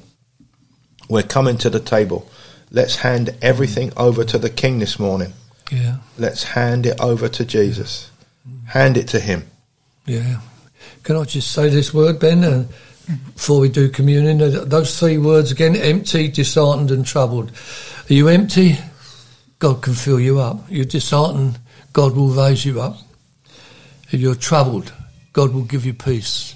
We're coming to the table. Let's hand everything over to the King this morning. Yeah. Let's hand it over to Jesus. Hand it to Him. Yeah. Can I just say this word, Ben, uh, before we do communion? Those three words again empty, disheartened, and troubled. Are you empty? God can fill you up. You're disheartened, God will raise you up. If you're troubled, God will give you peace.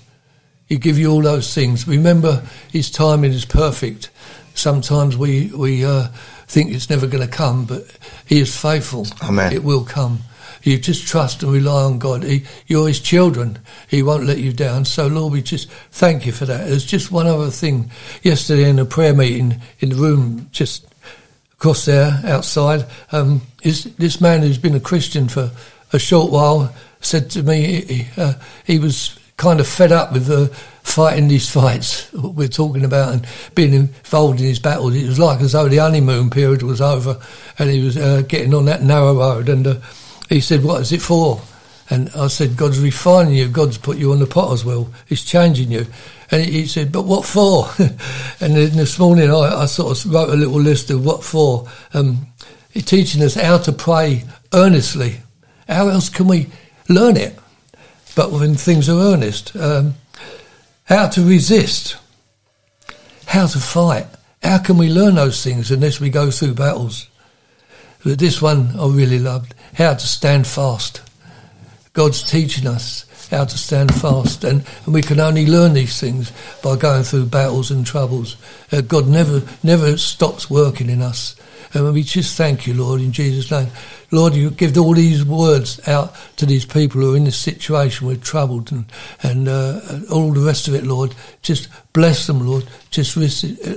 He'll give you all those things. Remember, His timing is perfect. Sometimes we we uh, think it's never going to come, but He is faithful. Amen. It will come. You just trust and rely on God. He, you're His children. He won't let you down. So, Lord, we just thank you for that. There's just one other thing. Yesterday in a prayer meeting in the room just across there outside, um, is this man who's been a Christian for a short while said to me he, uh, he was kind of fed up with uh, fighting these fights we're talking about and being involved in these battles. It was like as though the honeymoon period was over and he was uh, getting on that narrow road. And uh, he said, What is it for? And I said, God's refining you. God's put you on the potter's wheel. He's changing you. And he said, But what for? and then this morning I, I, sort of wrote a little list of what for. Um, he's teaching us how to pray earnestly. How else can we learn it, but when things are earnest. Um, how to resist, how to fight. How can we learn those things unless we go through battles? But this one I really loved. How to stand fast. God's teaching us how to stand fast, and, and we can only learn these things by going through battles and troubles. Uh, God never never stops working in us, and we just thank you, Lord, in Jesus' name. Lord, you give all these words out to these people who are in this situation, we're troubled and, and uh, all the rest of it, Lord. Just bless them, Lord. Just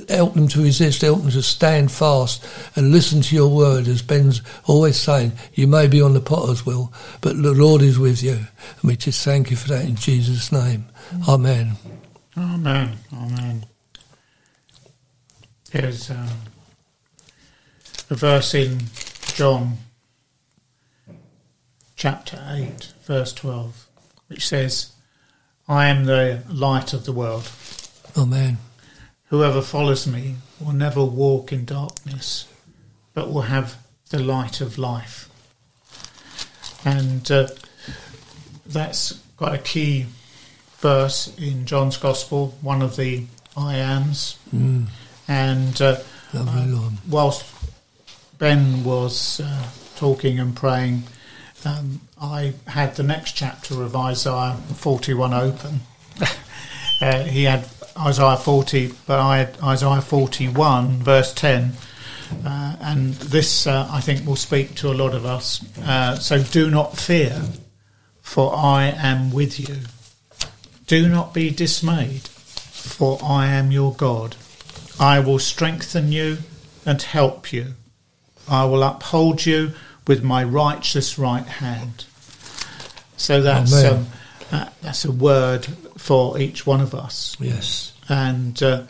help them to resist, help them to stand fast and listen to your word, as Ben's always saying. You may be on the potter's wheel, but the Lord is with you. And we just thank you for that in Jesus' name. Amen. Amen. Amen. There's um, a verse in John chapter 8, verse 12, which says, I am the light of the world. Amen. Whoever follows me will never walk in darkness, but will have the light of life. And uh, that's quite a key verse in John's Gospel, one of the I ams. Mm. And uh, uh, whilst Ben was uh, talking and praying, um, I had the next chapter of Isaiah 41 open. uh, he had Isaiah 40, but I had Isaiah 41, verse 10. Uh, and this, uh, I think, will speak to a lot of us. Uh, so do not fear, for I am with you. Do not be dismayed, for I am your God. I will strengthen you and help you. I will uphold you with my righteous right hand. So that's um, that, that's a word for each one of us. Yes. And uh,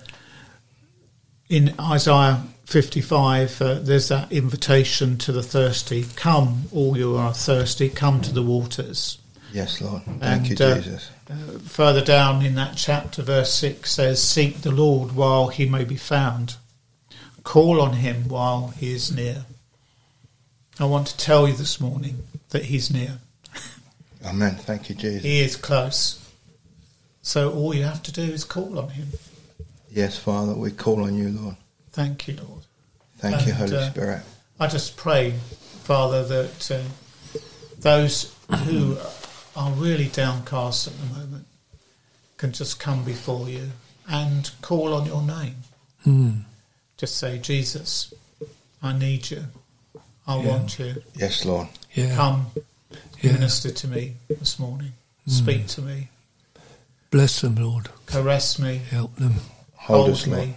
in Isaiah 55, uh, there's that invitation to the thirsty Come, all you are thirsty, come to the waters. Yes, Lord. Thank And, you, uh, Jesus. Uh, further down in that chapter, verse 6 says, Seek the Lord while he may be found, call on him while he is near. I want to tell you this morning that he's near. Amen. Thank you, Jesus. He is close. So all you have to do is call on him. Yes, Father, we call on you, Lord. Thank you, Lord. Thank you, Holy uh, Spirit. I just pray, Father, that uh, those who are really downcast at the moment can just come before you and call on your name. Mm. Just say, Jesus, I need you. I Yeah. want you. Yes, Lord. Yeah. Come yeah. minister to me this morning. Mm. Speak to me. Bless them, Lord. Caress me. Help them. Hold, Hold us, Lord.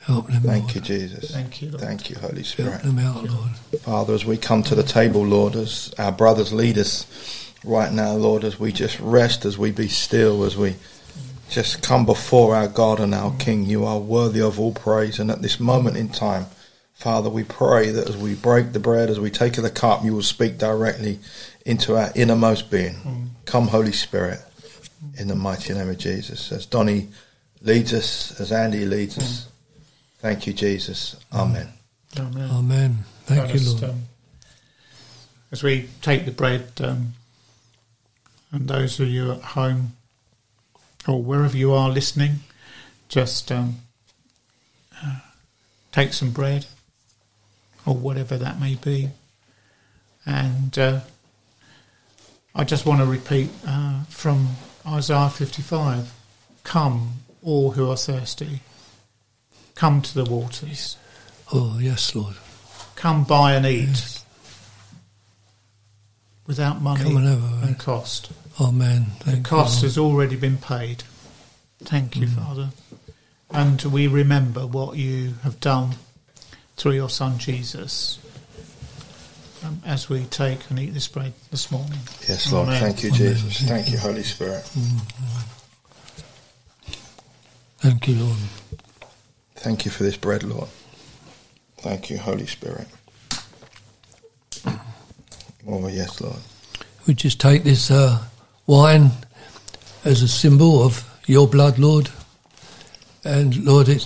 Help them, Thank Lord. you, Jesus. Thank you, Lord. Thank you, Holy Spirit. Help Spirit. them out, Lord. Father, as we come to the table, Lord, as our brothers lead us right now, Lord, as we just rest, as we be still, as we just come before our God and our mm. King, you are worthy of all praise. And at this moment in time, Father, we pray that as we break the bread, as we take of the cup, you will speak directly into our innermost being. Come, Holy Spirit, in the mighty name of Jesus. As Donny leads us, as Andy leads us, thank you, Jesus. Amen. Amen. Amen. Thank I you, just, Lord. um, as we take the bread, um, and those of you at home or wherever you are listening, just um, uh, take some bread or whatever that may be. And uh, I just want to repeat uh, from Isaiah 55 Come, all who are thirsty, come to the waters. Oh, yes, Lord. come buy and eat without money and a- and cost. Amen. The cost you, has already been paid. Thank you, Father. And we remember what you have done through your Son Jesus um, as we take and eat this bread this morning. Yes, Lord. Amen. Thank you, Amen. Jesus. Thank you, Holy Spirit. Thank you, Lord. Thank you for this bread, Lord. Thank you, Holy Spirit. Oh, yes, Lord. We just take this uh, wine as a symbol of your blood, Lord. And Lord, it,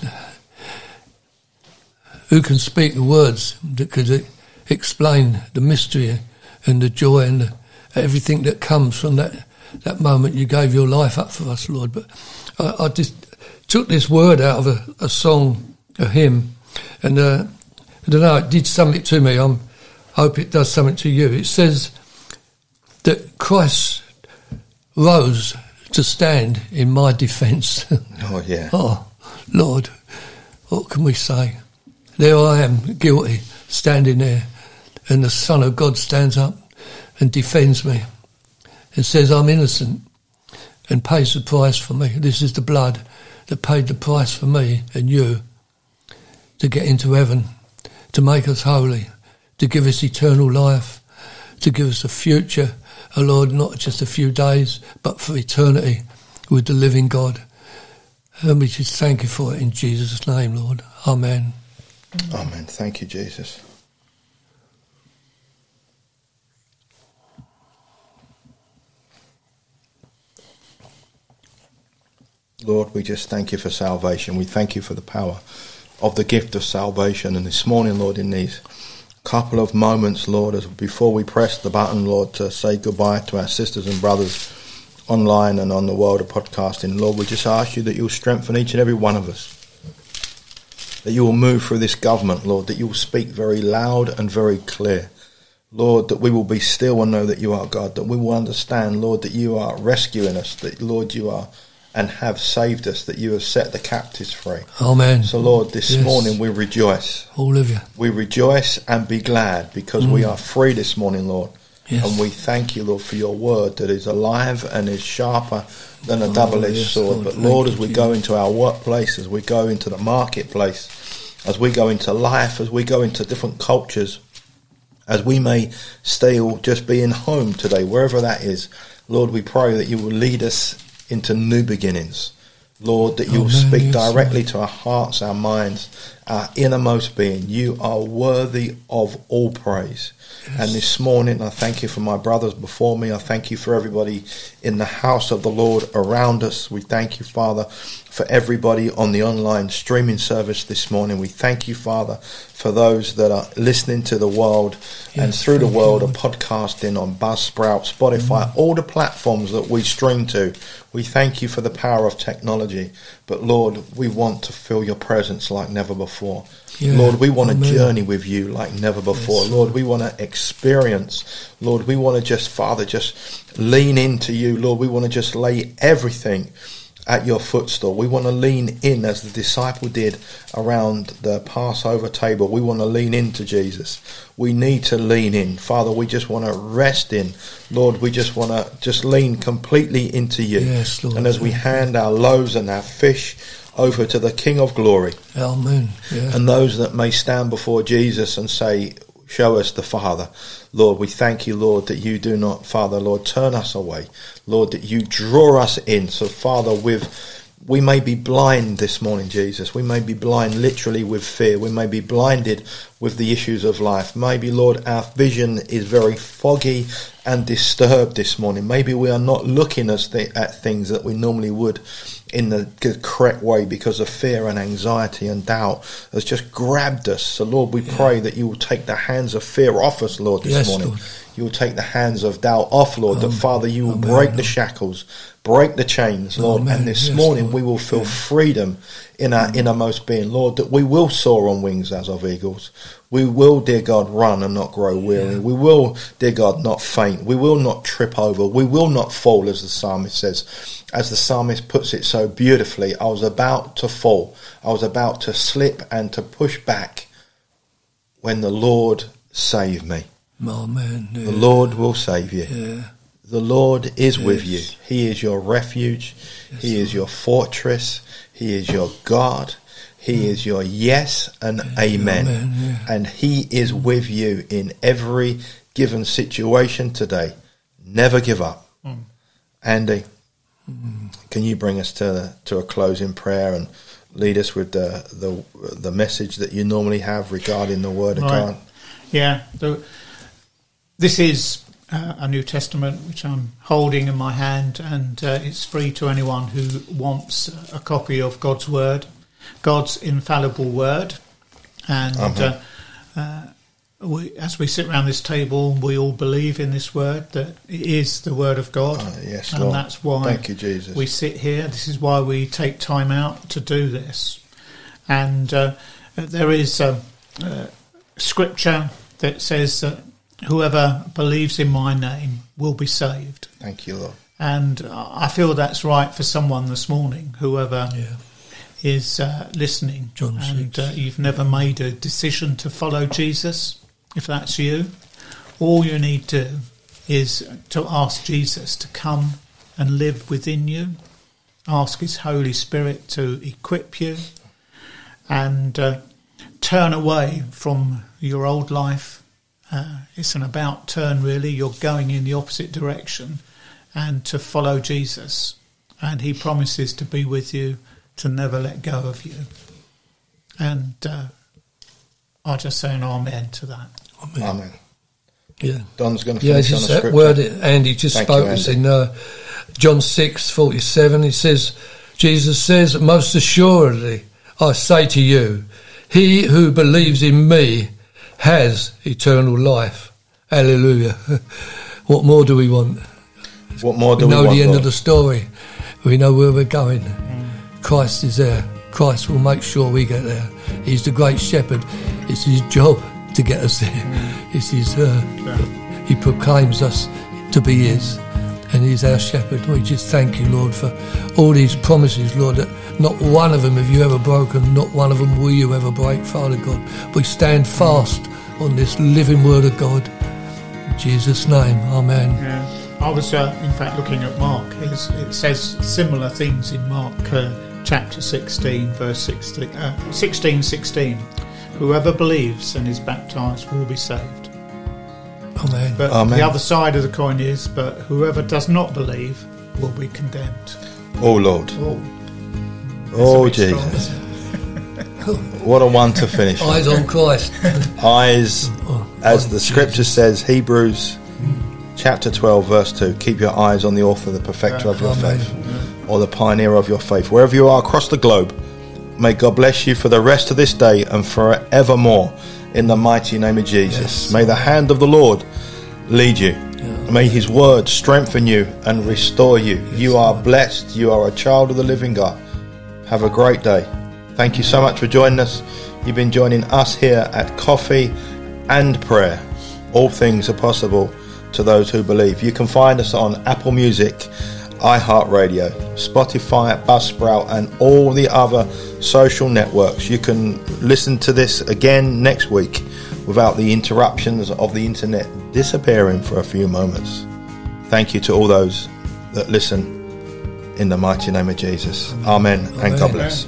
who can speak the words that could explain the mystery and the joy and the, everything that comes from that, that moment you gave your life up for us, Lord. But I, I just took this word out of a, a song, a hymn, and uh, I don't know, it did something to me. I hope it does something to you. It says, that Christ rose to stand in my defence. Oh, yeah. oh, Lord, what can we say? There I am, guilty, standing there, and the Son of God stands up and defends me and says I'm innocent and pays the price for me. This is the blood that paid the price for me and you to get into heaven, to make us holy, to give us eternal life, to give us a future, oh Lord, not just a few days, but for eternity with the living God. And we just thank you for it in Jesus' name, Lord. Amen. Mm-hmm. Amen. Thank you, Jesus. Lord, we just thank you for salvation. We thank you for the power of the gift of salvation. And this morning, Lord, in these couple of moments, Lord, as before we press the button, Lord, to say goodbye to our sisters and brothers online and on the world of podcasting, Lord, we just ask you that you'll strengthen each and every one of us. That you will move through this government, Lord, that you will speak very loud and very clear. Lord, that we will be still and know that you are God, that we will understand, Lord, that you are rescuing us, that, Lord, you are and have saved us, that you have set the captives free. Amen. So, Lord, this Yes. morning we rejoice. All of you. We rejoice and be glad because we are free this morning, Lord. Mm. Yes. And we thank you, Lord, for your word that is alive and is sharper than a Oh, double edged yes, sword. Lord. But, Lord, as we go into our workplace, as we go into the marketplace, as we go into life, as we go into different cultures, as we may still just be in home today, wherever that is, Lord, we pray that you will lead us into new beginnings. Lord, that you will speak directly to our hearts, our minds, our innermost being. You are worthy of all praise. And this morning, I thank you for my brothers before me. I thank you for everybody in the house of the Lord around us. We thank you, Father, for everybody on the online streaming service this morning. We thank you, Father, for those that are listening to the world and through the world are podcasting on Buzzsprout, Spotify, all the platforms that we stream to. We thank you for the power of technology. But Lord, we want to feel your presence like never before. Yeah, Lord, we want to journey with you like never before. Yes, Lord, we want to experience. Lord, we want to just, Father, just lean into you. Lord, we want to just lay everything at your footstool. We want to lean in as the disciple did around the Passover table. We want to lean into Jesus. We need to lean in. Father, we just want to rest in. Lord, we just want to just lean completely into you. Yes, Lord. And as we hand our loaves and our fish over to the King of Glory, Amen. Yeah. and those that may stand before Jesus and say, Show us the Father. Lord, we thank you, Lord, that you do not, Father, Lord, turn us away. Lord, that you draw us in. So, Father, with we may be blind this morning, Jesus. We may be blind literally with fear. We may be blinded with the issues of life. Maybe, Lord, our vision is very foggy and disturbed this morning. Maybe we are not looking as th- at things that we normally would in the correct way because of fear and anxiety and doubt has just grabbed us. So, Lord, we pray that you will take the hands of fear off us, Lord, this Yes, morning. Lord. You will take the hands of doubt off, Lord. that, oh, Father, you will Amen, break the shackles, break the chains, Lord. Amen. And this Yes, morning Lord. we will feel Yeah. freedom in our innermost being, Lord, that we will soar on wings as of eagles. We will, dear God, run and not grow weary. Yeah. We will, dear God, not faint. We will not trip over. We will not fall, as the psalmist says. As the psalmist puts it so beautifully, I was about to fall. I was about to slip and to push back when the Lord saved me. Amen. Yeah. The Lord will save you. Yeah. The Lord is with you. He is your refuge. he is your fortress. He is your God. He mm. is your yes and amen. amen, yeah. And He is with you in every given situation today. Never give up. Mm. Andy, mm. can you bring us to to a closing prayer and lead us with the the the message that you normally have regarding the Word of Right. God? Yeah, the, this is uh, a New Testament which I'm holding in my hand, and uh, it's free to anyone who wants a copy of God's Word, God's infallible Word. And Uh-huh. uh, uh, we, as we sit around this table, we all believe in this Word that it is the Word of God, Ah, yes, and Lord. that's why Thank you, Jesus. we sit here. This is why we take time out to do this. And uh, there is a, uh scripture that says that whoever believes in my name will be saved. Thank you, Lord. And I feel that's right for someone this morning, whoever Yeah. is uh, listening. John and uh, you've never made a decision to follow Jesus, if that's you, all you need to do is to ask Jesus to come and live within you, ask His Holy Spirit to equip you, and uh, turn away from your old life. Uh, it's an about turn, really. You're going in the opposite direction, and to follow Jesus. And He promises to be with you, to never let go of you. And uh, I just say an amen to that. Amen. Amen. Yeah. Don's going to Yeah, finish on just a that scripture. word that Andy just Thank spoke you, us Andy. in uh, John six forty seven. It says, Jesus says, Most assuredly, I say to you, he who believes in me has eternal life. Hallelujah. what more do we want? What more do we we know want, the end Lord? of the story. We know where we're going. Christ is there. Christ will make sure we get there. He's the great shepherd. It's his job to get us there. It's his. Uh, He proclaims us to be his, and he's our shepherd. We just thank you, Lord, for all these promises, Lord. That not one of them have you ever broken. Not one of them will you ever break, Father God. We stand fast on this living word of God. In Jesus' name, Amen. Yeah. I was, uh, in fact, looking at Mark. It's, it says similar things in Mark uh, chapter 16, verse 16, uh, 16, 16. Whoever believes and is baptized will be saved. Amen. But Amen. the other side of the coin is, but whoever does not believe will be condemned. Oh Lord. Oh, Oh that's a bit strong, Jesus. What a one to finish. Eyes on Christ. Eyes, as on the scripture says, Hebrews chapter 12, verse 2 keep your eyes on the author, the perfecter of your Amen. faith, or the pioneer of your faith. Wherever you are across the globe, may God bless you for the rest of this day and forevermore in the mighty name of Jesus. Yes. May the hand of the Lord lead you. May his word strengthen you and restore you. you are blessed. You are a child of the living God. Have a great day. Thank you so much for joining us. You've been joining us here at Coffee and Prayer. All things are possible to those who believe. You can find us on Apple Music, iHeartRadio, Spotify, Buzzsprout, and all the other social networks. You can listen to this again next week without the interruptions of the internet disappearing for a few moments. Thank you to all those that listen in the mighty name of Jesus. Amen, and God bless.